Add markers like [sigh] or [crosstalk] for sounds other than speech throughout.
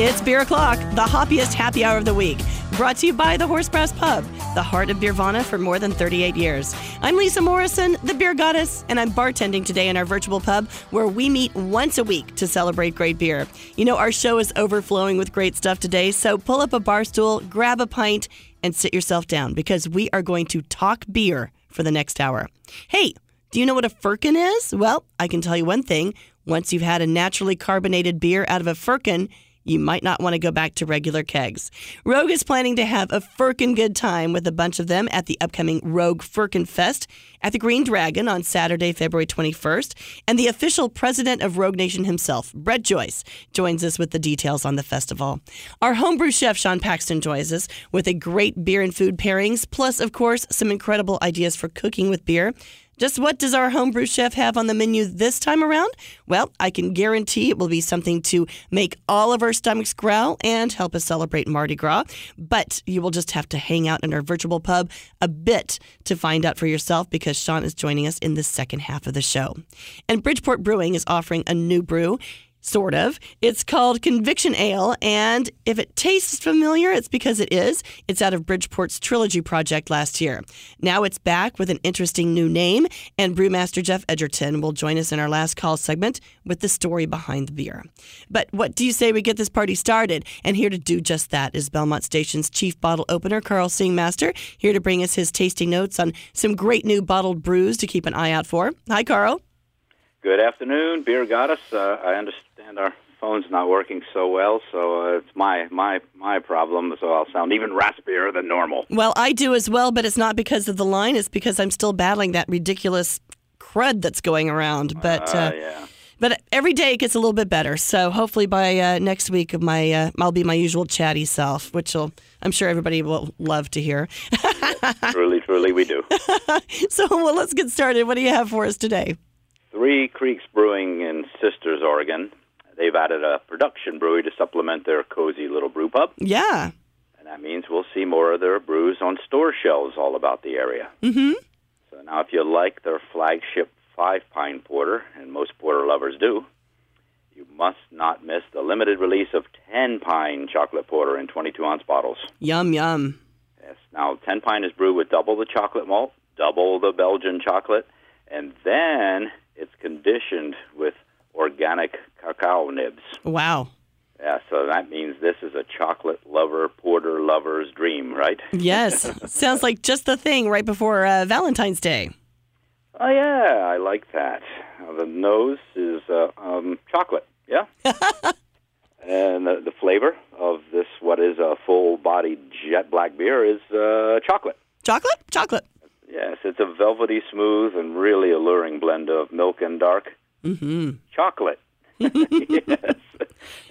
It's Beer O'Clock, the hoppiest happy hour of the week. Brought to you by the Horsebrass Pub, the heart of Beervana for more than 38 years. I'm Lisa Morrison, the beer goddess, and I'm bartending today in our virtual pub where we meet once a week to celebrate great beer. You know, our show is overflowing with great stuff today, so pull up a bar stool, grab a pint, and sit yourself down because we are going to talk beer for the next hour. Hey, do you know what a firkin is? Well, I can tell you one thing. Once you've had a naturally carbonated beer out of a firkin, you might not want to go back to regular kegs. Rogue is planning to have a firkin good time with a bunch of them at the upcoming Rogue Firkin Fest at the Green Dragon on Saturday, February 21st. And the official president of Rogue Nation himself, Brett Joyce, joins us with the details on the festival. Our homebrew chef, Sean Paxton, joins us with a great beer and food pairings, plus, of course, some incredible ideas for cooking with beer. Just what does our homebrew chef have on the menu this time around? Well, I can guarantee it will be something to make all of our stomachs growl and help us celebrate Mardi Gras. But you will just have to hang out in our virtual pub a bit to find out for yourself because Sean is joining us in the second half of the show. And Bridgeport Brewing is offering a new brew. Sort of. It's called Conviction Ale, and if it tastes familiar, it's because it is. It's out of Bridgeport's Trilogy project last year. Now it's back with an interesting new name, and brewmaster Jeff Edgerton will join us in our last call segment with the story behind the beer. But what do you say we get this party started? And here to do just that is Belmont Station's chief bottle opener, Carl Singmaster, here to bring us his tasting notes on some great new bottled brews to keep an eye out for. Hi, Carl. Good afternoon, beer goddess. Uh, I understand our phone's not working so well, so uh, it's my my my problem. So I'll sound even raspier than normal. Well, I do as well, but it's not because of the line. It's because I'm still battling that ridiculous crud that's going around. But Uh, uh, yeah. but every day it gets a little bit better. So hopefully by uh, next week, my uh, I'll be my usual chatty self, which will I'm sure everybody will love to hear. [laughs] truly, truly, we do. [laughs] so well, let's get started. What do you have for us today? Three Creeks Brewing in Sisters, Oregon. They've added a production brewery to supplement their cozy little brew pub, Yeah. and that means we'll see more of their brews on store shelves all about the area. Mm-hmm. So now, if you like their flagship Five Pine Porter, and most porter lovers do, you must not miss the limited release of 10 Pine Chocolate Porter in 22 ounce bottles. Yum yum. Yes. Now, 10 Pine is brewed with double the chocolate malt, double the Belgian chocolate, and then it's conditioned with organic cacao nibs. Wow. Yeah, so that means this is a chocolate lover, porter lover's dream, right? [laughs] Yes. Sounds like just the thing right before uh, Valentine's Day. Oh, yeah, I like that. Uh, the nose is uh, um, chocolate, yeah? [laughs] and the, the flavor of this, what is a full bodied jet black beer, is uh, chocolate. Chocolate? Chocolate. Yes, it's a velvety smooth and really alluring blend of milk and dark Mm-hmm. chocolate. [laughs] yes.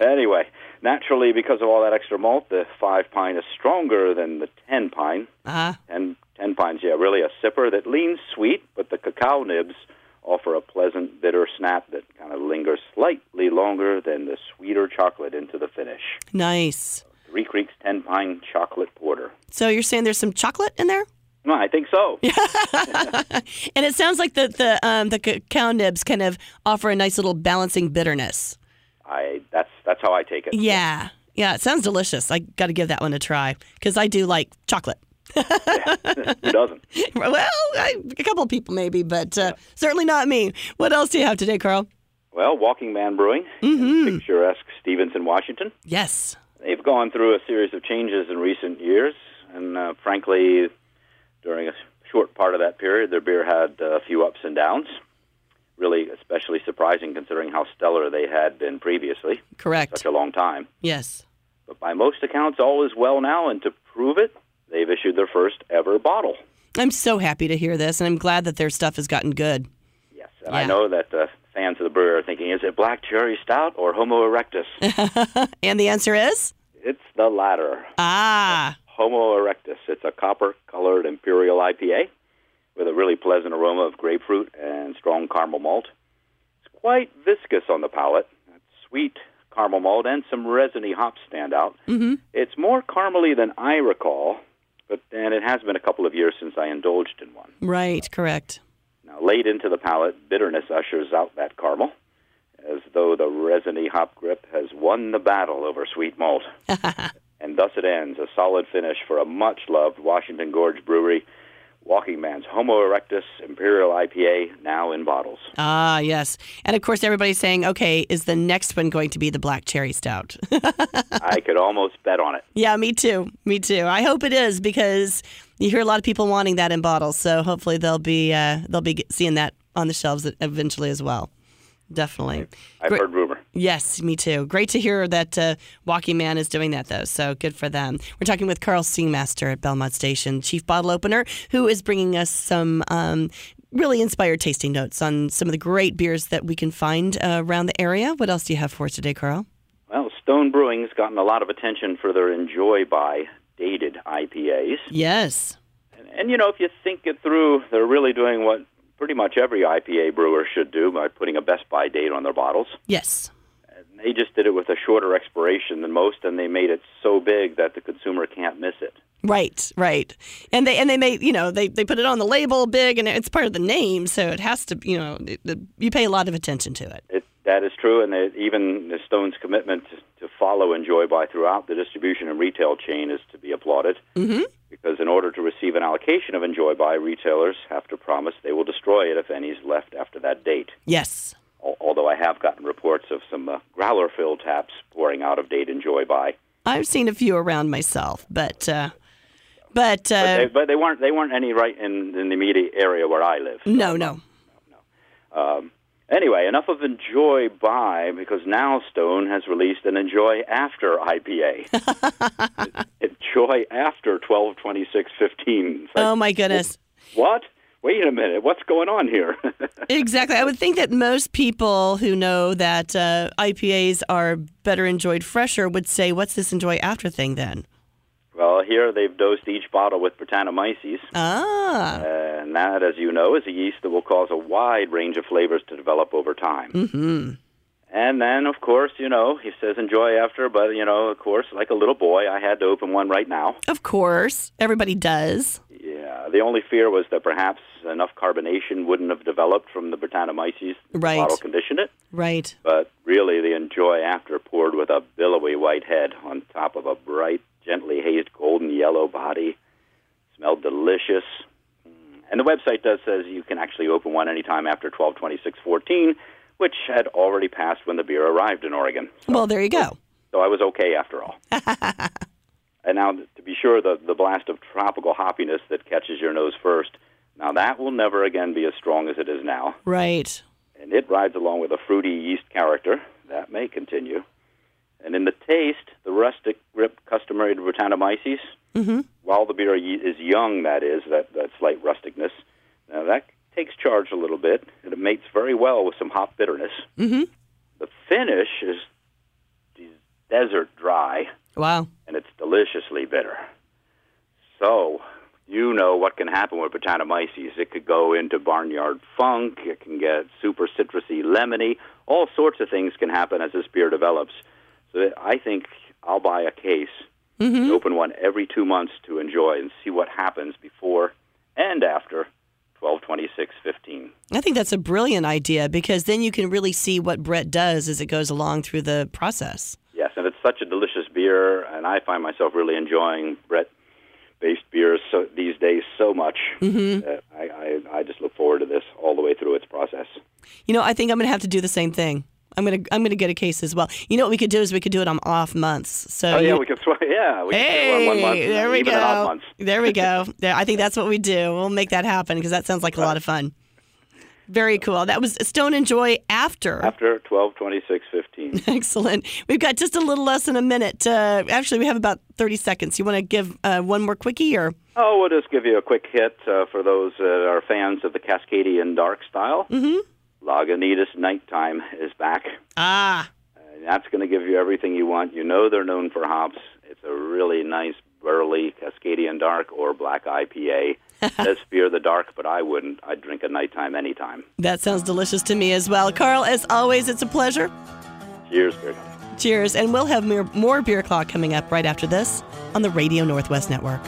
Anyway, naturally, because of all that extra malt, the five pine is stronger than the ten pine. Uh-huh. And ten pines, yeah, really a sipper that leans sweet, but the cacao nibs offer a pleasant bitter snap that kind of lingers slightly longer than the sweeter chocolate into the finish. Nice. Three Creeks Ten Pine Chocolate Porter. So you're saying there's some chocolate in there? No, I think so. [laughs] And it sounds like the the um, the cacao nibs kind of offer a nice little balancing bitterness. I that's that's how I take it. Yeah, yeah, it sounds delicious. I got to give that one a try because I do like chocolate. [laughs] Who doesn't? [laughs] Well, I, a couple of people maybe, but uh, certainly not me. What else do you have today, Carl? Well, Walking Man Brewing, in picturesque Stevenson, Washington. Yes. They've gone through a series of changes in recent years, and uh, frankly, during a short part of that period, their beer had a few ups and downs. Really, especially surprising considering how stellar they had been previously, Correct. such a long time. Yes. But by most accounts, all is well now, and to prove it, they've issued their first ever bottle. I'm so happy to hear this, and I'm glad that their stuff has gotten good. Yes, and I know that uh, fans of the brewer are thinking, is it Black Cherry Stout or Homo erectus? [laughs] And the answer is it's the latter. ah. Homo erectus. It's a copper colored imperial IPA with a really pleasant aroma of grapefruit and strong caramel malt. It's quite viscous on the palate. Sweet caramel malt and some resiny hops stand out. Mm-hmm. It's more caramely than I recall, but and it has been a couple of years since I indulged in one. Right. Correct. Now, late into the palate, bitterness ushers out that caramel. as though the resiny hop grip has won the battle over sweet malt. [laughs] and thus it ends, a solid finish for a much loved Washington Gorge brewery. Walking Man's Homo erectus Imperial IPA now in bottles. Ah, yes. And of course, everybody's saying, okay, is the next one going to be the Black Cherry Stout? [laughs] I could almost bet on it. Yeah, me too. Me too. I hope it is because you hear a lot of people wanting that in bottles. So hopefully they'll be uh, they'll be seeing that on the shelves eventually as well. Definitely. I've Great. heard rumor. Yes, me too. Great to hear that uh, Walking Man is doing that, though. So good for them. We're talking with Carl Singmaster at Belmont Station, chief bottle opener, who is bringing us some um, really inspired tasting notes on some of the great beers that we can find uh, around the area. What else do you have for us today, Carl? Well, Stone Brewing's gotten a lot of attention for their Enjoy by dated IPAs. Yes. And, and you know, if you think it through, they're really doing what pretty much every IPA brewer should do by putting a best by date on their bottles. Yes. They just did it with a shorter expiration than most, and they made it so big that the consumer can't miss it. Right, right, and they and they made you know they, they put it on the label big, and it's part of the name, so it has to you know it, it, you pay a lot of attention to it. it that is true, and even the Stone's commitment to, to follow Enjoy by throughout the distribution and retail chain is to be applauded. Mm-hmm. Because in order to receive an allocation of Enjoy by, retailers have to promise they will destroy it if any is left after that date. Yes. Al- Although I have gotten reports of some uh, growler filled taps pouring out of date Enjoy by. I've seen a few around myself, but uh, but, uh, But, they, but they weren't they weren't any right in, in the immediate area where I live. no, no. Um, anyway, enough of Enjoy by because now Stone has released an Enjoy After IPA. [laughs] Enjoy After twelve twenty six fifteen. Oh my goodness. What? Wait a minute. What's going on here? [laughs] Exactly. I would think that most people who know that uh, IPAs are better enjoyed fresher would say, "What's this enjoy after thing then?" well, here they've dosed each bottle with Brettanomyces. Ah. And that, as you know, is a yeast that will cause a wide range of flavors to develop over time. Mm-hmm. And then, of course, you know, he says enjoy after, but, you know, of course, like a little boy, I had to open one right now. Of course, everybody does. Yeah, the only fear was that perhaps enough carbonation wouldn't have developed from the Brettanomyces. Right. Bottle conditioned it. Right. But really, the enjoy after poured with a billowy white head on top of a bright, gently hazed golden yellow body. Smelled delicious. Mm. And the website does says you can actually open one anytime after 122614, which had already passed when the beer arrived in Oregon. Well, there you go. So I was okay after all. [laughs] and now, to be sure, the, the blast of tropical hoppiness that catches your nose first, now that will never again be as strong as it is now. Right. And it rides along with a fruity yeast character. That may continue. And in the taste, the rustic grip customary to Brettanomyces, Mm-hmm. while the beer is young, that is, that, that slight rusticness, now that takes charge a little bit, and it mates very well with some hop bitterness. Mm-hmm. The finish is is desert dry, Wow. and it's deliciously bitter. So, you know what can happen with Brettanomyces. It could go into barnyard funk, it can get super citrusy, lemony. All sorts of things can happen as this beer develops. So I think I'll buy a case, Mm-hmm. open one every two months to enjoy and see what happens before and after 122615. I think that's a brilliant idea because then you can really see what Brett does as it goes along through the process. Yes, and it's such a delicious beer, and I find myself really enjoying Brett-based beers so, these days so much. Mm-hmm. I, I, I just look forward to this all the way through its process. You know, I think I'm going to have to do the same thing. I'm going to I'm going to get a case as well. You know what we could do is we could do it on off months. So Oh yeah, you- we can sw- [laughs] yeah, we Hey, do it on one month, there we in odd go. There we go. There, I think that's what we do. We'll make that happen because that sounds like a lot of fun. Very cool. That was Stone Enjoy after. After 122615. [laughs] Excellent. We've got just a little less than a minute. Uh, actually, we have about 30 seconds. You want to give uh, one more quickie or? oh, we'll just give you a quick hit uh, for those that are fans of the Cascadian dark style. Mm-hmm. Lagunitas Nighttime is back. Ah, that's going to give you everything you want. You know they're known for hops. It's a really nice burly Cascadian Dark or Black IPA. [laughs] Let's fear the dark, but I wouldn't. I'd drink a nighttime anytime. that sounds delicious to me as well. Carl, as always, it's a pleasure. Cheers, beer. Cheers. And we'll have more, more Beer Clock coming up right after this on the Radio Northwest Network.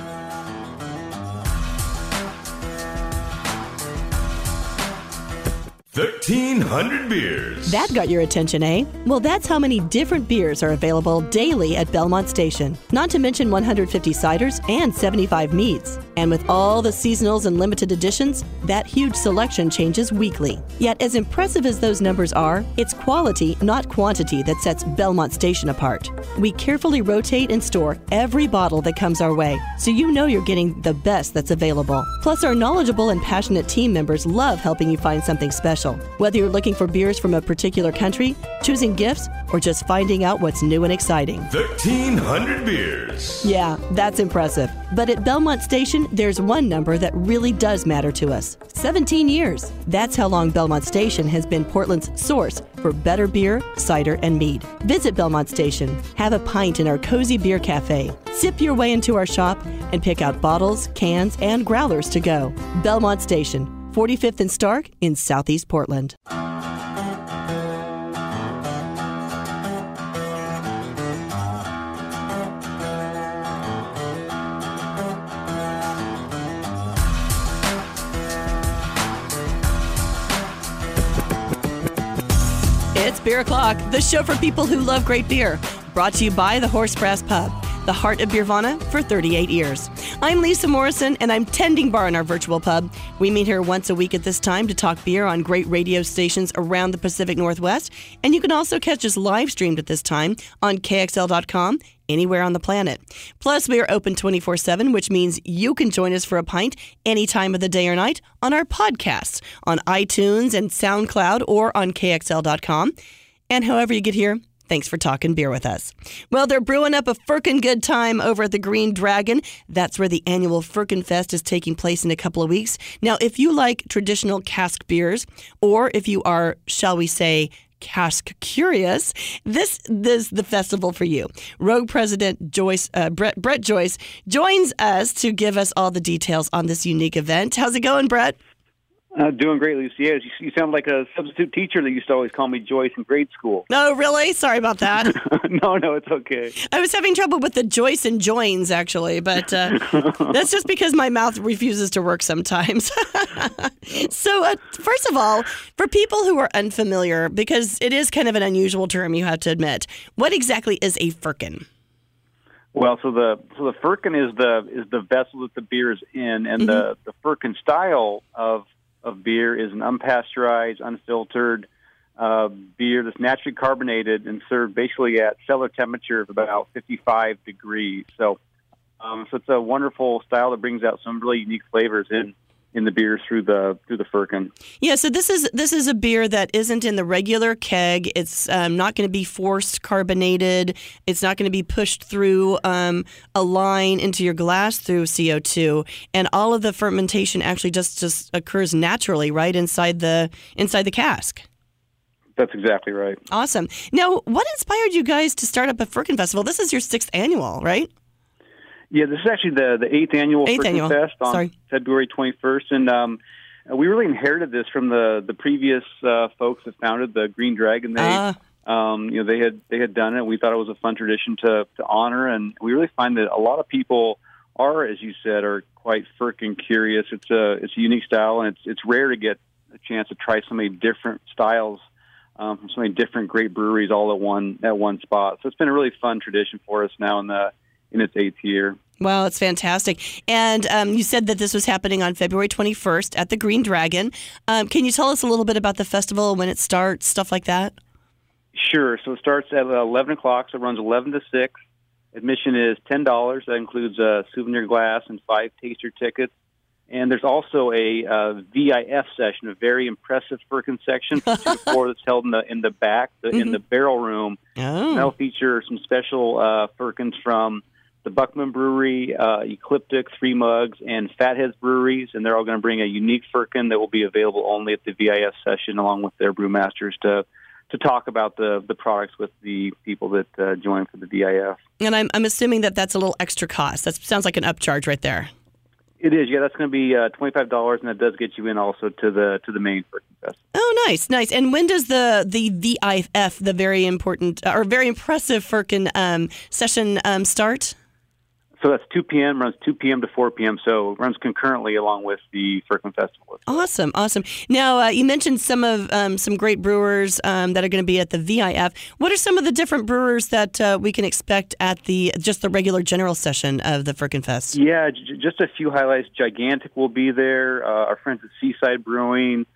1,300 beers. That got your attention, eh? Well, that's how many different beers are available daily at Belmont Station. Not to mention 150 ciders and 75 meads. And with all the seasonals and limited editions, that huge selection changes weekly. Yet, as impressive as those numbers are, it's quality, not quantity, that sets Belmont Station apart. We carefully rotate and store every bottle that comes our way, so you know you're getting the best that's available. Plus, our knowledgeable and passionate team members love helping you find something special. Whether you're looking for beers from a particular country, choosing gifts, or just finding out what's new and exciting. 1,300 beers. Yeah, that's impressive. But at Belmont Station, there's one number that really does matter to us 17 years. That's how long Belmont Station has been Portland's source for better beer, cider, and mead. Visit Belmont Station, have a pint in our cozy beer cafe, sip your way into our shop, and pick out bottles, cans, and growlers to go. Belmont Station, 45th and Stark in Southeast Portland. It's Beer O'Clock, the show for people who love great beer. Brought to you by the Horse Brass Pub, the heart of Beervana, for 38 years. I'm Lisa Morrison, and I'm tending bar in our virtual pub. We meet here once a week at this time to talk beer on great radio stations around the Pacific Northwest. And you can also catch us live streamed at this time on KXL.com anywhere on the planet. Plus, we are open 24 7, which means you can join us for a pint any time of the day or night on our podcasts on iTunes and SoundCloud or on KXL.com. And however you get here, Thanks for talking beer with us. Well, they're brewing up a firkin good time over at the Green Dragon. That's where the annual Firkin Fest is taking place in a couple of weeks. Now, if you like traditional cask beers, or if you are, shall we say, cask curious, this, is the festival for you. Rogue President Joyce uh, Brett Brett Joyce joins us to give us all the details on this unique event. How's it going, Brett? Uh, doing great, Lucy. Yeah, you, you sound like a substitute teacher that used to always call me Joyce in grade school. No, really? Sorry about that. [laughs] no, no, it's okay. I was having trouble with the Joyce and joins, actually, but uh, [laughs] that's just because my mouth refuses to work sometimes. [laughs] so, uh, first of all, for people who are unfamiliar, because it is kind of an unusual term, you have to admit, what exactly is a firkin? Well, so the so the firkin is the is the vessel that the beer is in, and mm-hmm. the the firkin style of of beer is an unpasteurized, unfiltered uh, beer that's naturally carbonated and served basically at cellar temperature of about 55 degrees. So, um, so it's a wonderful style that brings out some really unique flavors in in the beers through the through the firkin. Yeah, so this is this is a beer that isn't in the regular keg. It's um, not going to be forced carbonated. It's not going to be pushed through um, a line into your glass through CO two, and all of the fermentation actually just just occurs naturally right inside the inside the cask. That's exactly right. Awesome. Now, what inspired you guys to start up a Firkin Festival? This is your sixth annual, right? Yeah, this is actually the the eighth annual eighth annual. Fest on Sorry. February 21st, and um, we really inherited this from the the previous uh, folks that founded the Green Dragon. They uh. um, you know they had they had done it. We thought it was a fun tradition to to honor, and we really find that a lot of people are, as you said, are quite firkin curious. It's a it's a unique style, and it's it's rare to get a chance to try so many different styles um, from so many different great breweries all at one at one spot. So it's been a really fun tradition for us now in the in its eighth year. Wow, it's fantastic. And um, you said that this was happening on February 21st at the Green Dragon. Um, can you tell us a little bit about the festival, when it starts, stuff like that? Sure. So it starts at 11 o'clock, so it runs 11 to 6. Admission is $10. That includes a souvenir glass and five taster tickets. And there's also a uh, VIF session, a very impressive Firkin section from two to four that's held in the in the back, the, mm-hmm. in the barrel room. Oh. that'll feature some special uh, Firkins from the Buckman Brewery, uh, Ecliptic, Three Mugs, and Fatheads Breweries, and they're all going to bring a unique firkin that will be available only at the VIF session, along with their brewmasters to to talk about the the products with the people that uh, join for the VIF. And I'm I'm assuming that that's a little extra cost. That sounds like an upcharge right there. It is, yeah. That's going to be uh, twenty five dollars, and that does get you in also to the to the main Firkin Fest. Oh, nice, nice. And when does the the VIF, the very important or very impressive Firkin um, session um, start? So that's 2 p.m. runs 2 p.m. to 4 p.m. So it runs concurrently along with the Firkin Festival. Awesome, awesome. Now uh, you mentioned some of um, some great brewers um, that are going to be at the VIF. What are some of the different brewers that uh, we can expect at the just the regular general session of the Firkin Fest? Yeah, j- just a few highlights. Gigantic will be there. Uh, our friends at Seaside Brewing.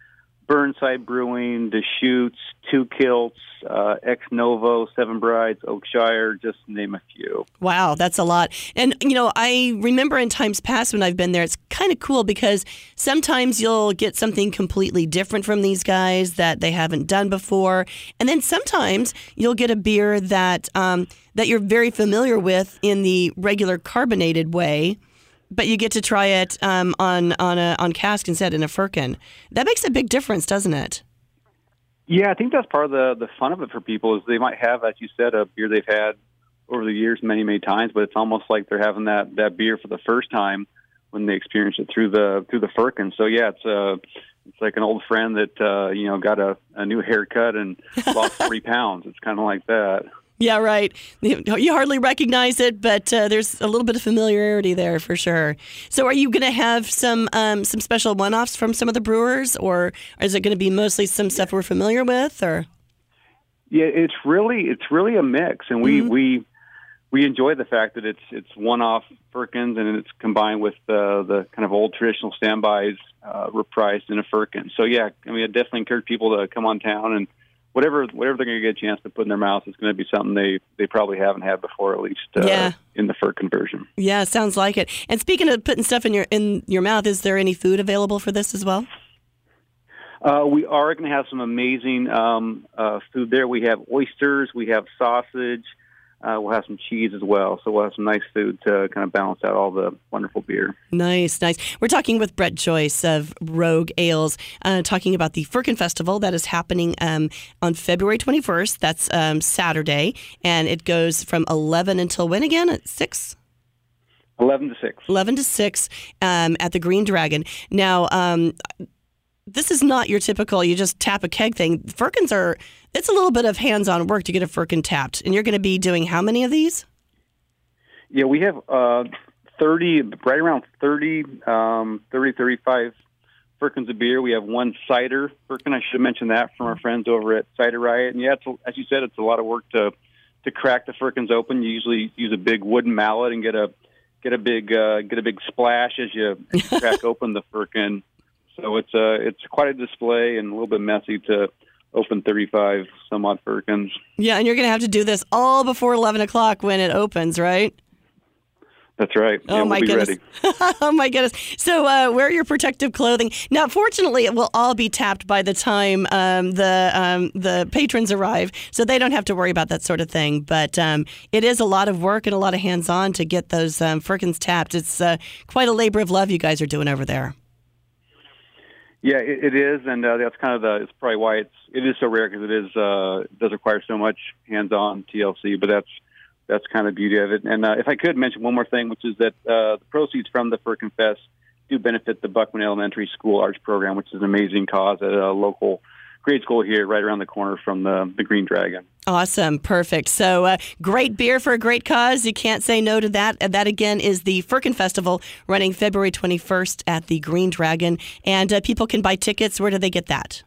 Burnside Brewing, Deschutes, Two Kilts, uh, Ex Novo, Seven Brides, Oakshire, just name a few. Wow, that's a lot. And, you know, I remember in times past when I've been there, it's kind of cool because sometimes you'll get something completely different from these guys that they haven't done before. And then sometimes you'll get a beer that, um, that you're very familiar with in the regular carbonated way but you get to try it um, on on a on cask instead in a firkin. That makes a big difference, doesn't it? Yeah, I think that's part of the the fun of it for people is they might have, as you said, a beer they've had over the years many many times, but it's almost like they're having that that beer for the first time when they experience it through the through the firkin. So yeah, it's uh it's like an old friend that uh, you know got a, a new haircut and lost [laughs] three pounds. It's kind of like that. Yeah, right. [laughs] You hardly recognize it, but uh, there's a little bit of familiarity there for sure. So, are you going to have some um, some special one-offs from some of the brewers, or is it going to be mostly some stuff we're familiar with? Or yeah, it's really it's really a mix, and we Mhm. we we enjoy the fact that it's it's one-off firkins and it's combined with the the kind of old traditional standbys uh, reprised in a firkin. So yeah, I mean, I definitely encourage people to come on town and whatever whatever they're going to get a chance to put in their mouth is going to be something they they probably haven't had before, at least uh, Yeah. in the firkin version. yeah, sounds like it. And speaking of putting stuff in your in your mouth, is there any food available for this as well? Uh, we are going to have some amazing um, uh, food there. We have oysters, we have sausage, uh, we'll have some cheese as well. So we'll have some nice food to kind of balance out all the wonderful beer. Nice, nice. We're talking with Brett Joyce of Rogue Ales, uh, talking about the Firkin Festival that is happening um, on February 21st. That's um, Saturday, and it goes from 11 until when again? At 6? 11 to 6. 11 to 6 um, at the Green Dragon. Now, um, this is not your typical you just tap a keg thing. Firkins are, it's a little bit of hands on work to get a Firkin tapped. And you're going to be doing how many of these? Yeah, we have uh, 30, right around 30, um, 30, 35 firkins of beer. We have one cider firkin. I should mention that from our friends over at Cider Riot. And yeah, as you said, it's a lot of work to to crack the firkins open. You usually use a big wooden mallet and get a get a big uh, get a big splash as you, as [laughs] you crack open the firkin. So it's uh, it's quite a display and a little bit messy to open 35 some odd firkins. Yeah, and you're going to have to do this all before 11 o'clock when it opens, right? That's right. Oh yeah, my we'll be goodness! ready. [laughs] oh my goodness! So uh, wear your protective clothing. Now, fortunately, it will all be tapped by the time um, the um, the patrons arrive, so they don't have to worry about that sort of thing. But um, it is a lot of work and a lot of hands on to get those um, firkins tapped. It's uh, quite a labor of love you guys are doing over there. Yeah, it, it is, and uh, that's kind of the. It's probably why it's it is so rare because it is uh, it does require so much hands-on TLC. But that's that's kind of the beauty of it. And uh, if I could mention one more thing, which is that uh, the proceeds from the Firkin Confess do benefit the Buckman Elementary School Arts Program, which is an amazing cause at a local grade school here, right around the corner from the the Green Dragon. Awesome, perfect. So, uh, great beer for a great cause. You can't say no to that. And that again is the Firkin Festival running February 21st at the Green Dragon. And uh, people can buy tickets. Where do they get that?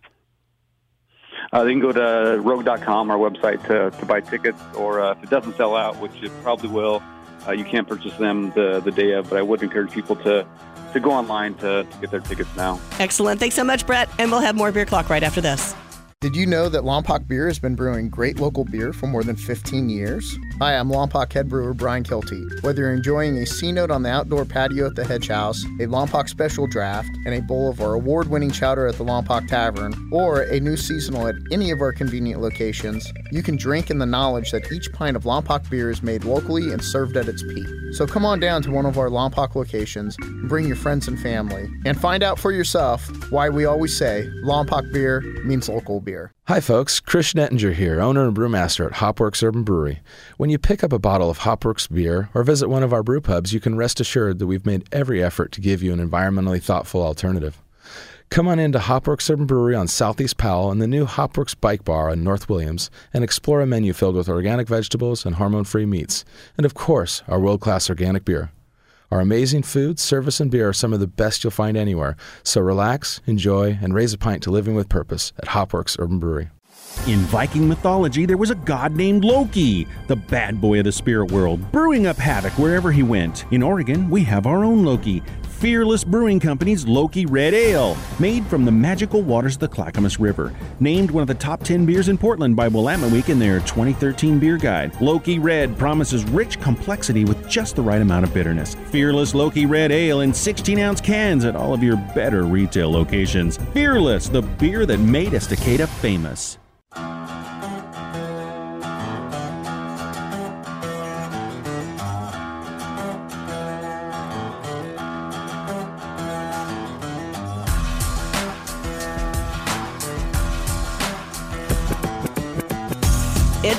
Uh, they can go to rogue.com, our website, to, to buy tickets, or uh, if it doesn't sell out, which it probably will, uh, you can't purchase them the, the day of. But I would encourage people to, to go online to, to get their tickets now. Excellent. Thanks so much, Brett. And we'll have more Beer Clock right after this. Did you know that Lompoc Beer has been brewing great local beer for more than 15 years? Hi, I'm Lompoc head brewer Bryan Keilty. Whether you're enjoying a C note on the outdoor patio at the Hedge House, a Lompoc special draft, and a bowl of our award winning chowder at the Lompoc Tavern, or a new seasonal at any of our convenient locations, you can drink in the knowledge that each pint of Lompoc beer is made locally and served at its peak. So come on down to one of our Lompoc locations bring your friends and family. And find out for yourself why we always say Lompoc beer means local beer. Hi, folks. Christian Ettinger here, owner and brewmaster at Hopworks Urban Brewery. When you pick up a bottle of Hopworks beer or visit one of our brew pubs, you can rest assured that we've made every effort to give you an environmentally thoughtful alternative. Come on into Hopworks Urban Brewery on Southeast Powell and the new Hopworks Bike Bar on North Williams and explore a menu filled with organic vegetables and hormone free meats. And of course, our world class organic beer. Our amazing food, service, and beer are some of the best you'll find anywhere. So relax, enjoy, and raise a pint to living with purpose at Hopworks Urban Brewery. In Viking mythology, there was a god named Loki, the bad boy of the spirit world, brewing up havoc wherever he went. In Oregon, we have our own Loki, Fearless Brewing Company's Loki Red Ale, made from the magical waters of the Clackamas River. Named one of the top 10 beers in Portland by Willamette Week in their 2013 beer guide. Loki Red promises rich complexity with just the right amount of bitterness. Fearless Loki Red Ale in 16 ounce cans at all of your better retail locations. Fearless, the beer that made Estacada famous.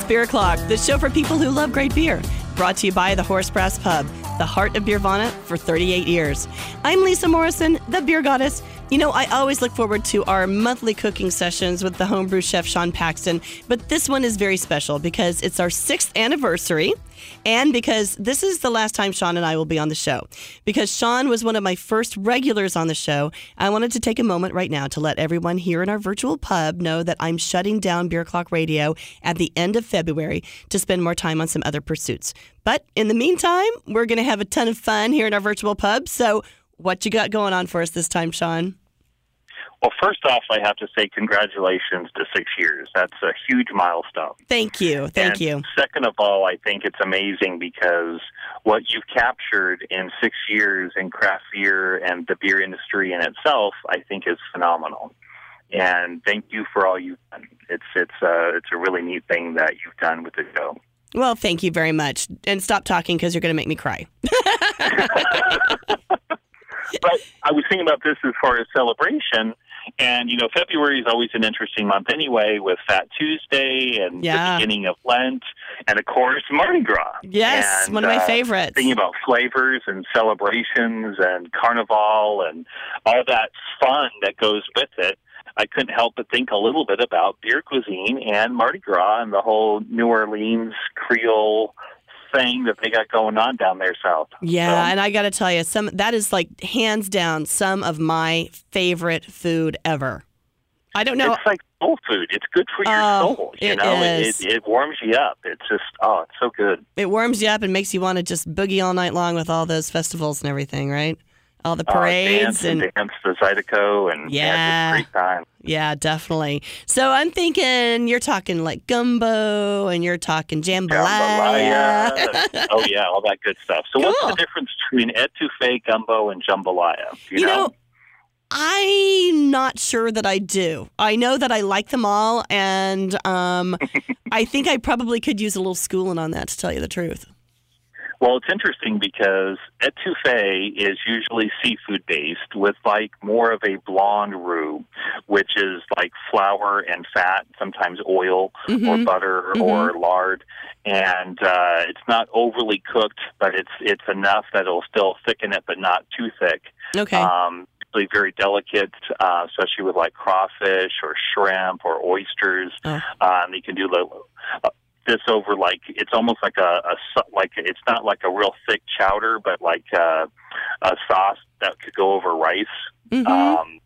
Beer O'Clock, the show for people who love great beer. Brought to you by the Horse Brass Pub, the heart of Beervana for 38 years. I'm Lisa Morrison, the beer goddess. You know, I always look forward to our monthly cooking sessions with the homebrew chef Sean Paxton, but this one is very special because it's our sixth anniversary and because this is the last time Sean and I will be on the show. Because Sean was one of my first regulars on the show, I wanted to take a moment right now to let everyone here in our virtual pub know that I'm shutting down Beer Clock Radio at the end of February to spend more time on some other pursuits. But in the meantime, we're going to have a ton of fun here in our virtual pub. So, what you got going on for us this time, Sean? Well, first off, I have to say congratulations to six years. That's a huge milestone. Thank you. Thank and you. Second of all, I think it's amazing because what you've captured in six years in craft beer and the beer industry in itself, I think is phenomenal. And thank you for all you've done. It's it's uh, it's a really neat thing that you've done with the show. Well, thank you very much. And stop talking because you're going to make me cry. [laughs] [laughs] but I was thinking about this as far as celebration. And, you know, February is always an interesting month anyway with Fat Tuesday and Yeah. the beginning of Lent and, of course, Mardi Gras. Yes, And, one of my uh, favorites. Thinking about flavors and celebrations and carnival and all that fun that goes with it. I couldn't help but think a little bit about beer cuisine and Mardi Gras and the whole New Orleans Creole thing that they got going on down there south. Yeah, So- and I got to tell you, some that is like hands down some of my favorite food ever. I don't know. It's like soul food. It's good for your Oh, soul. You it know, is. It, it warms you up. It's just oh, it's so good. It warms you up and makes you want to just boogie all night long with all those festivals and everything, right? All the Uh, parades dance and, and dance the Zydeco and Yeah. time. yeah, definitely. So I'm thinking you're talking like gumbo and you're talking jambalaya. Jambalaya. oh yeah, all that good stuff. So what's the difference between etouffee, gumbo, and jambalaya? You, You know, I'm not sure that I do. I know that I like them all, and um, [laughs] I think I probably could use a little schooling on that to tell you the truth. Well, it's interesting because etouffee is usually seafood based with like more of a blonde roux, which is like flour and fat, sometimes oil or Mhm. butter or lard, and uh, it's not overly cooked, but it's it's enough that it'll still thicken it, but not too thick. Okay. Um, very delicate, uh, especially with like crawfish or shrimp or oysters. Oh. Um, you can do the, uh, this over like it's almost like a, a like it's not like a real thick chowder, but like uh, a sauce that could go over rice. Mhm. Um,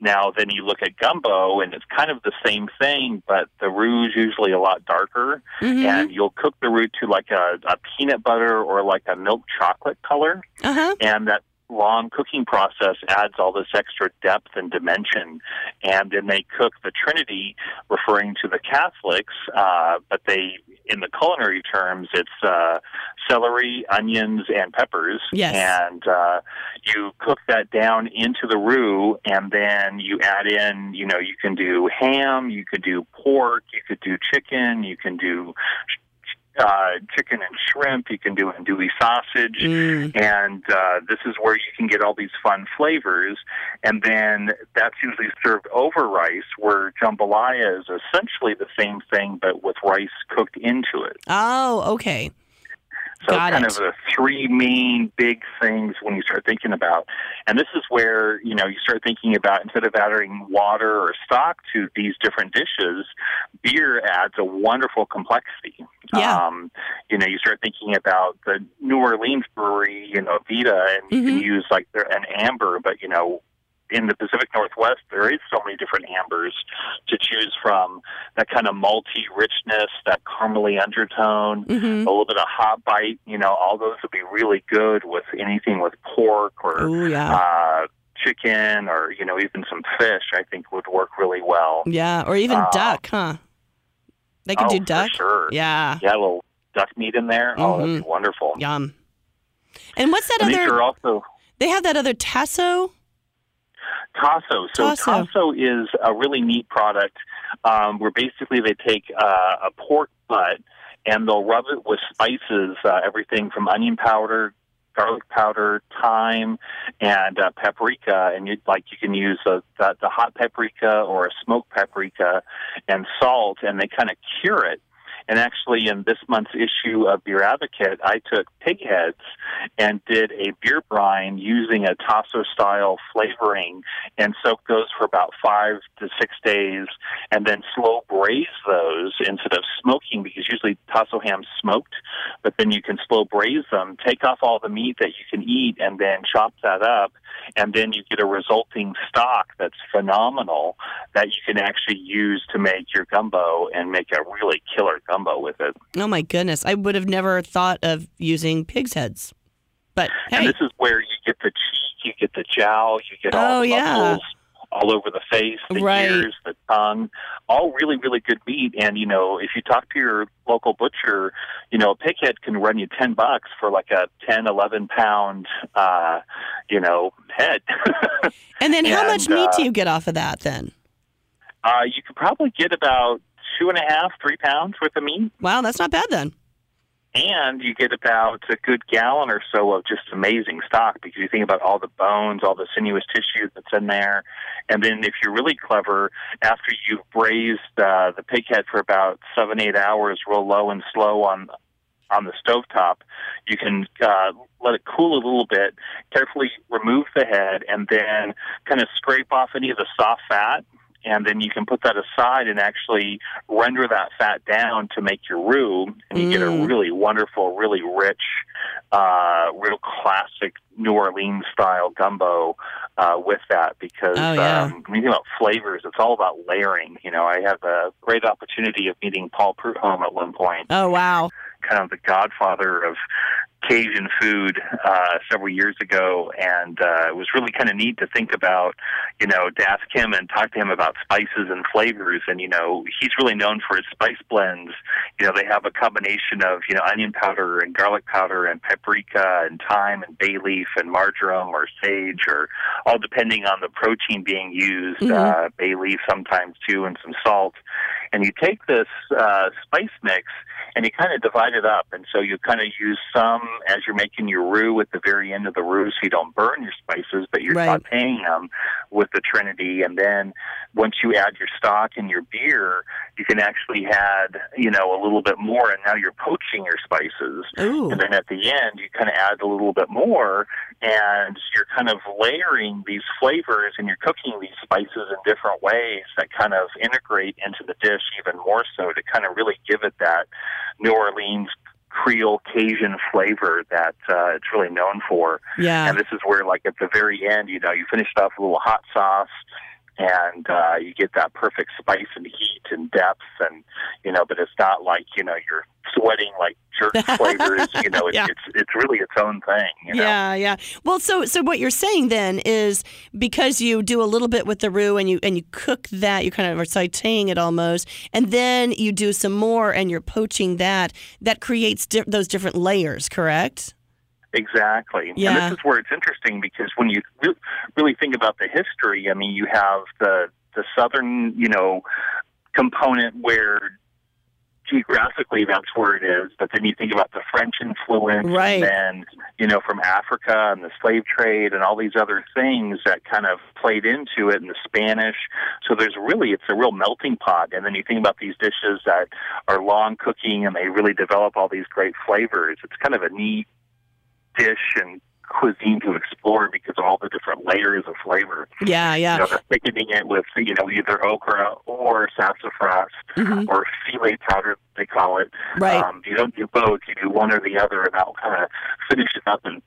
now, then you look at gumbo, and it's kind of the same thing, but the roux is usually a lot darker, Mhm. and you'll cook the roux to like a, a peanut butter or like a milk chocolate color Uh-huh. and that long cooking process adds all this extra depth and dimension. And then they cook the Trinity, referring to the Catholics, uh, but they, in the culinary terms, it's uh, celery, onions, and peppers. Yes. And uh, you cook that down into the roux, and then you add in, you know, you can do ham, you could do pork, you could do chicken, you can do uh, chicken and shrimp. You can do andouille sausage, Mm. and uh, this is where you can get all these fun flavors. And then that's usually served over rice, where jambalaya is essentially the same thing, but with rice cooked into it. Oh, okay. So Got kind it. of the three main big things when you start thinking about. And this is where, you know, you start thinking about instead of adding water or stock to these different dishes, beer adds a wonderful complexity. Yeah. Um, you know, you start thinking about the New Orleans brewery, you know, Abita, and you can Mhm. use like their, an amber, but, you know, in the Pacific Northwest, there is so many different ambers to choose from. That kind of malty richness, that caramely undertone, hmm a little bit of hot bite. You know, all those would be really good with anything with pork or Oh yeah. uh, chicken or you know even some fish. I think would work really well. yeah, or even uh, duck, huh? They could oh, do duck. sure. Yeah. yeah, a little duck meat in there. Oh, that'd be wonderful. Yum. And what's that And these other? are also They have that other tasso. Tasso. So Tasso. Tasso is a really neat product um, where basically they take uh, a pork butt and they'll rub it with spices, uh, everything from onion powder, garlic powder, thyme, and uh, paprika. And you like you can use the, the the hot paprika or a smoked paprika and salt, and they kind of cure it. And actually, in this month's issue of Beer Advocate, I took pig heads and did a beer brine using a Tasso style flavoring and soaked those for about five to six days and then slow braise those instead of smoking because usually Tasso ham's smoked, but then you can slow braise them, take off all the meat that you can eat, and then chop that up. And then you get a resulting stock that's phenomenal that you can actually use to make your gumbo and make a really killer gumbo with it. Oh my goodness, I would have never thought of using pig's heads. But And this is where you get the cheek, you get the jowl, you get all Oh, the yeah. All over the face, the Right. ears, the tongue, all really, really good meat. And you know, if you talk to your local butcher, you know, a pig head can run you ten bucks for like a 10, 11 pound, uh, you know, head. [laughs] and then how and, much meat uh, do you get off of that then? uh, you could probably get about two and a half, three pounds worth of meat. Wow, that's not bad then. And you get about a good gallon or so of just amazing stock because you think about all the bones, all the sinuous tissue that's in there, and then if you're really clever, after you've braised uh, the pig head for about seven, eight hours, real low and slow on on the stovetop, you can uh, let it cool a little bit, carefully remove the head, and then kind of scrape off any of the soft fat. And then you can put that aside and actually render that fat down to make your roux, and you get a Mm. really wonderful, really rich, uh, real classic New Orleans style gumbo uh, with that. Because Oh, yeah. um, when you think about flavors, it's all about layering. You know, I had a great opportunity of meeting Paul Prudhomme at one point, Oh wow. kind of the godfather of Cajun food uh, several years ago, and uh, it was really kind of neat to think about, you know, to ask him and talk to him about spices and flavors. And you know, he's really known for his spice blends. You know, they have a combination of you know onion powder and garlic powder and paprika and thyme and bay leaf and marjoram or sage or all depending on the protein being used. Mhm. Uh, bay leaf sometimes too, and some salt. And you take this uh, spice mix and you kind of divide it up. And so you kind of use some as you're making your roux at the very end of the roux so you don't burn your spices, but you're Right. sauteing them with the Trinity. And then once you add your stock and your beer, you can actually add, you know, a little bit more. And now you're poaching your spices. Ooh. And then at the end, you kind of add a little bit more, and you're kind of layering these flavors and you're cooking these spices in different ways that kind of integrate into the dish even more so to kind of really give it that New Orleans Creole Cajun flavor that uh, it's really known for. Yeah. And this is where, like, at the very end, you know, you finish it off with a little hot sauce. And uh, you get that perfect spice and heat and depth, and you know, but it's not like you know you're sweating like jerk [laughs] flavors. You know, it's Yeah. it's it's really its own thing. You know? Yeah, yeah. Well, so so what you're saying then is because you do a little bit with the roux and you and you cook that, you kind of are sautéing it almost, and then you do some more and you're poaching that. That creates di- those different layers, correct? Exactly. Yeah. And this is where it's interesting because when you re- really think about the history, I mean, you have the the southern, you know, component where geographically that's where it is, but then you think about the French influence, Right. and you know, from Africa and the slave trade and all these other things that kind of played into it, and the Spanish. So there's really it's a real melting pot. And then you think about these dishes that are long cooking and they really develop all these great flavors. It's kind of a neat dish and cuisine to explore because of all the different layers of flavor. Yeah, yeah. You know, they're thickening it with you know either okra or sassafras Mhm. or filé powder they call it. Right. Um, you don't do both; you do one or the other, and that'll kind of finish it up and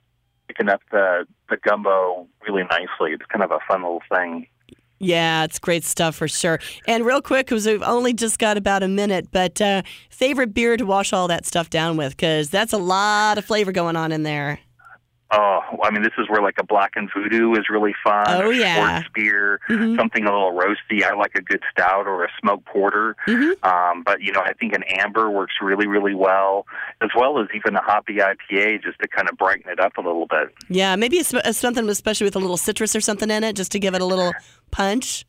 picking up the the gumbo really nicely. It's kind of a fun little thing. Yeah, it's great stuff for sure. And real quick, because we've only just got about a minute, but uh, favorite beer to wash all that stuff down with, because that's a lot of flavor going on in there. Oh, I mean, this is where like a black and voodoo is really fun. Oh, yeah. Beer, Mhm. something a little roasty. I like a good stout or a smoked porter. Mhm. Um, but you know, I think an amber works really, really well, as well as even a hoppy IPA, just to kind of brighten it up a little bit. Yeah, maybe it's, it's something especially with a little citrus or something in it, just to give it a little punch.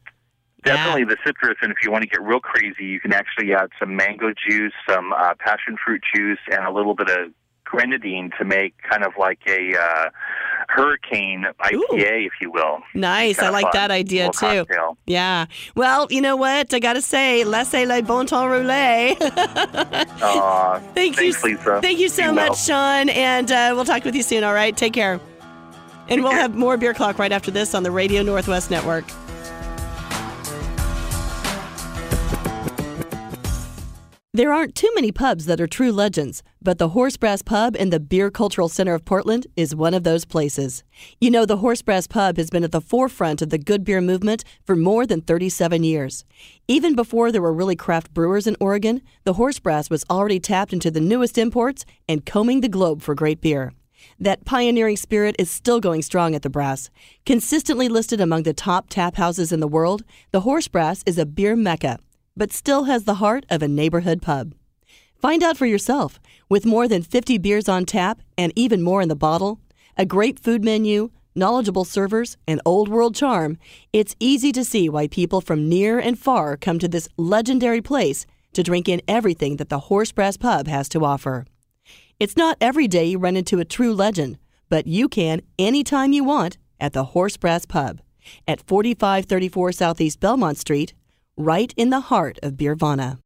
Definitely the citrus, and if you want to get real crazy, you can actually add some mango juice, some uh, passion fruit juice, and a little bit of grenadine to make kind of like a uh, hurricane IPA, if you will. Nice. I like fun that idea too. cocktail. Yeah. Well, you know what? I got to say, laissez le bon temps rouler. [laughs] Aw, Thank thanks, you. Lisa. Thank you so Be much, well. Sean. And uh, we'll talk with you soon, all right? Take care. And we'll have more Beer Clock right after this on the Radio Northwest Network. There aren't too many pubs that are true legends, but the Horse Brass Pub in the Beer Cultural Center of Portland is one of those places. You know, the Horse Brass Pub has been at the forefront of the good beer movement for more than 37 years. Even before there were really craft brewers in Oregon, the Horse Brass was already tapped into the newest imports and combing the globe for great beer. That pioneering spirit is still going strong at the Brass. Consistently listed among the top tap houses in the world, the Horse Brass is a beer mecca, but still has the heart of a neighborhood pub. Find out for yourself. With more than 50 beers on tap and even more in the bottle, a great food menu, knowledgeable servers, and old world charm, it's easy to see why people from near and far come to this legendary place to drink in everything that the Horse Brass Pub has to offer. It's not every day you run into a true legend, but you can anytime you want at the Horse Brass Pub at 4534 Southeast Belmont Street, right in the heart of Beervana.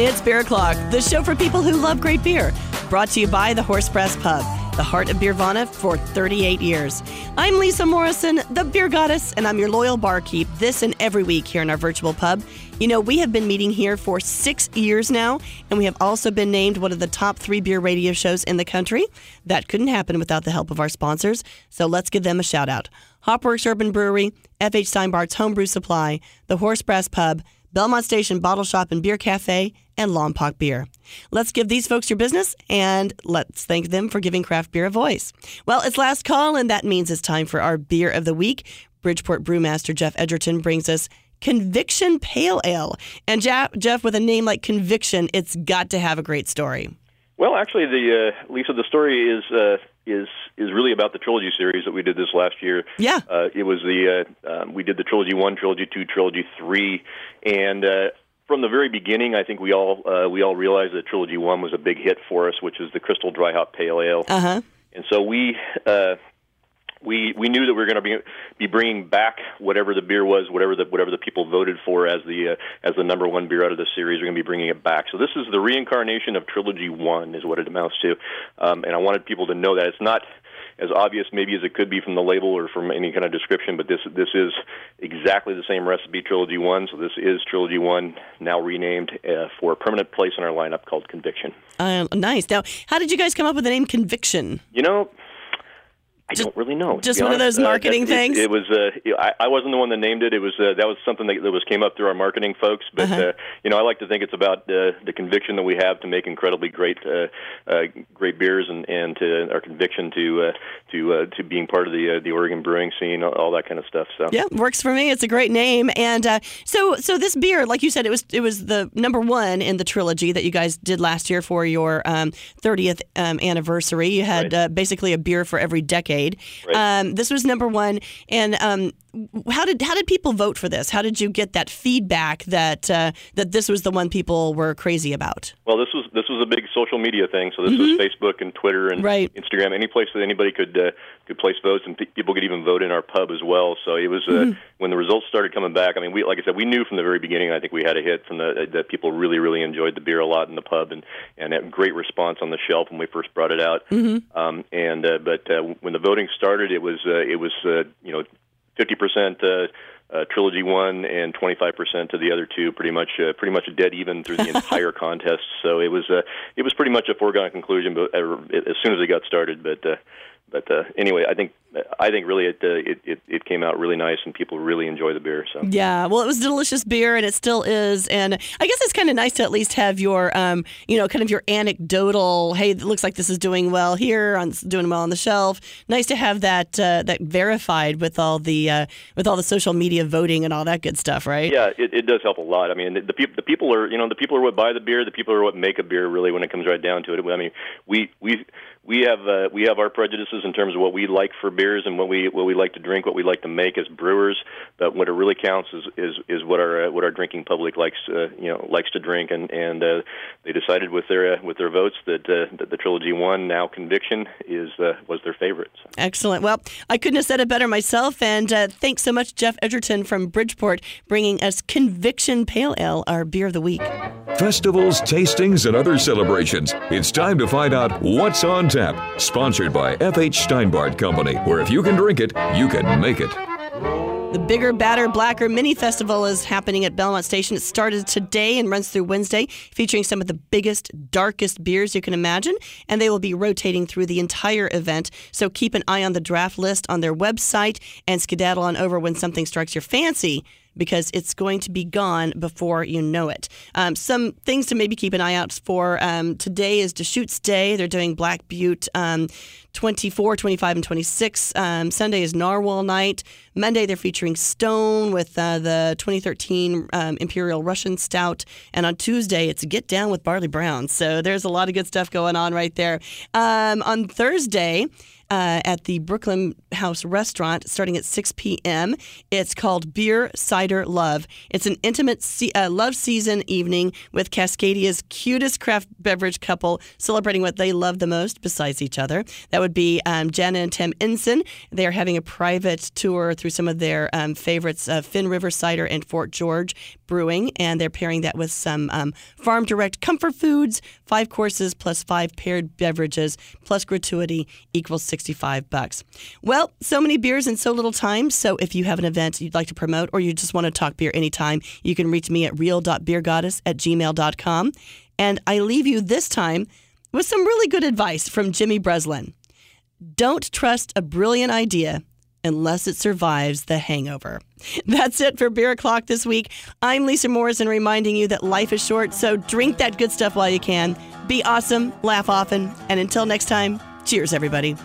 It's Beer O'Clock, the show for people who love great beer. Brought to you by the Horse Brass Pub, the heart of Beervana for 38 years. I'm Lisa Morrison, the beer goddess, and I'm your loyal barkeep this and every week here in our virtual pub. You know, we have been meeting here for six years now, and we have also been named one of the top three beer radio shows in the country. That couldn't happen without the help of our sponsors, so let's give them a shout out. Hopworks Urban Brewery, FH Steinbart's Homebrew Supply, the Horse Brass Pub, Belmont Station Bottle Shop and Beer Cafe, and Lompoc Beer. Let's give these folks your business and let's thank them for giving craft beer a voice. Well, it's last call, and that means it's time for our beer of the week. Bridgeport brewmaster Jeff Edgerton brings us Conviction Pale Ale. And Jeff, Jeff, with a name like Conviction, it's got to have a great story. Well, actually, the uh, Lisa, the story is uh, is is really about the trilogy series that we did this last year. Yeah, uh, it was the uh, um, we did the trilogy one, trilogy two, trilogy three, and uh, from the very beginning, I think we all uh, we all realized that trilogy one was a big hit for us, which is the Crystal Dry Hop Pale Ale. Uh huh. And so we uh, we we knew that we were going to be be bringing back whatever the beer was, whatever the whatever the people voted for as the uh, as the number one beer out of the series. We're going to be bringing it back. So this is the reincarnation of Trilogy One, is what it amounts to. Um, and I wanted people to know that it's not as obvious maybe as it could be from the label or from any kind of description, but this this is exactly the same recipe Trilogy One. So this is Trilogy One, now renamed uh, for a permanent place in our lineup called Conviction. Uh, nice. Now, how did you guys come up with the name Conviction? You know, I don't really know. just one of those marketing it, things? It, it was. Uh, I, I wasn't the one that named it. It was. Uh, that was something that, that was came up through our marketing folks. But Uh-huh. uh, you know, I like to think it's about uh, the conviction that we have to make incredibly great, uh, uh, great beers, and and to our conviction to uh, to uh, to being part of the uh, the Oregon brewing scene, all, that kind of stuff. So Yeah, works for me. It's a great name, and uh, so so this beer, like you said, it was it was the number one in the trilogy that you guys did last year for your um, 30th um, anniversary. You had uh, basically a beer for every decade. Right. Um, this was number one. And um, how did how did people vote for this? How did you get that feedback that uh, that this was the one people were crazy about? Well, this was this was a big social media thing. So this was Facebook and Twitter and Mm-hmm. Right. Instagram, any place that anybody could uh, could place votes, and pe- people could even vote in our pub as well. So it was uh, Mm-hmm. when the results started coming back. I mean, we like I said, we knew from the very beginning. I think we had a hit from the that people really really enjoyed the beer a lot in the pub, and and had great response on the shelf when we first brought it out. Mm-hmm. Um, and uh, but uh, when the voting started, it was uh, it was uh, you know fifty percent. Uh, uh, trilogy one and 25% to the other two, pretty much uh, pretty much dead even through the [laughs] entire contest. So it was uh, it was pretty much a foregone conclusion, but uh, as soon as it got started. But uh, but uh, anyway, I think I think really it, uh, it it it came out really nice, and people really enjoy the beer. So Yeah, well, it was delicious beer, and it still is. And I guess it's kind of nice to at least have your, um, you know, kind of your anecdotal. Hey, it looks like this is doing well here, on doing well on the shelf. Nice to have that uh, that verified with all the uh, with all the social media voting and all that good stuff, right? Yeah, it, it does help a lot. I mean, the, the people the people are you know the people are what buy the beer. The people are what make a beer. Really, when it comes right down to it. I mean, we we we have uh, we have our prejudices in terms of what we like for beers and what we what we like to drink, what we like to make as brewers. But what it really counts is is, is what our uh, what our drinking public likes uh, you know likes to drink, and and uh, they decided with their uh, with their votes that uh, that the trilogy one now conviction is uh, was their favorite. So. Excellent. Well, I couldn't have said it better myself. And uh, thanks so much, Jeff Edgerton from Bridgeport, bringing us Conviction Pale Ale, our beer of the week. Festivals, tastings, and other celebrations. It's time to find out what's on tap. Sponsored by F.H. Steinbart Company, where if you can drink it, you can make it. The Bigger, Badder, Blacker Mini Festival is happening at Belmont Station. It started today and runs through Wednesday, featuring some of the biggest, darkest beers you can imagine, and they will be rotating through the entire event. So keep an eye on the draft list on their website and skedaddle on over when something strikes your fancy because it's going to be gone before you know it. Um, some things to maybe keep an eye out for. Um, today is Deschutes Day. They're doing Black Butte um, 24, 25, and 26. Um, Sunday is Narwhal Night. Monday, they're featuring Stone with uh, the 2013 um, Imperial Russian Stout. And on Tuesday, it's Get Down with Barley Brown. So there's a lot of good stuff going on right there. Um, on Thursday, uh, at the Brooklyn House restaurant starting at 6 p.m. It's called Beer Cider Love. It's an intimate se- uh, love season evening with Cascadia's cutest craft beverage couple celebrating what they love the most besides each other. That would be um, and Tim Ensign. They are having a private tour through some of their um, favorites, uh, Finnriver Cider and Fort George Brewing, and they're pairing that with some um, farm direct comfort foods, five courses plus five paired beverages plus gratuity equals 65 bucks. Well, so many beers in so little time. So if you have an event you'd like to promote or you just want to talk beer anytime, you can reach me at real.beergoddess at gmail.com. And I leave you this time with some really good advice from Jimmy Breslin. Don't trust a brilliant idea unless it survives the hangover. That's it for Beer O'Clock this week. I'm Lisa Morrison reminding you that life is short, so drink that good stuff while you can. Be awesome, laugh often, and until next time, cheers, everybody.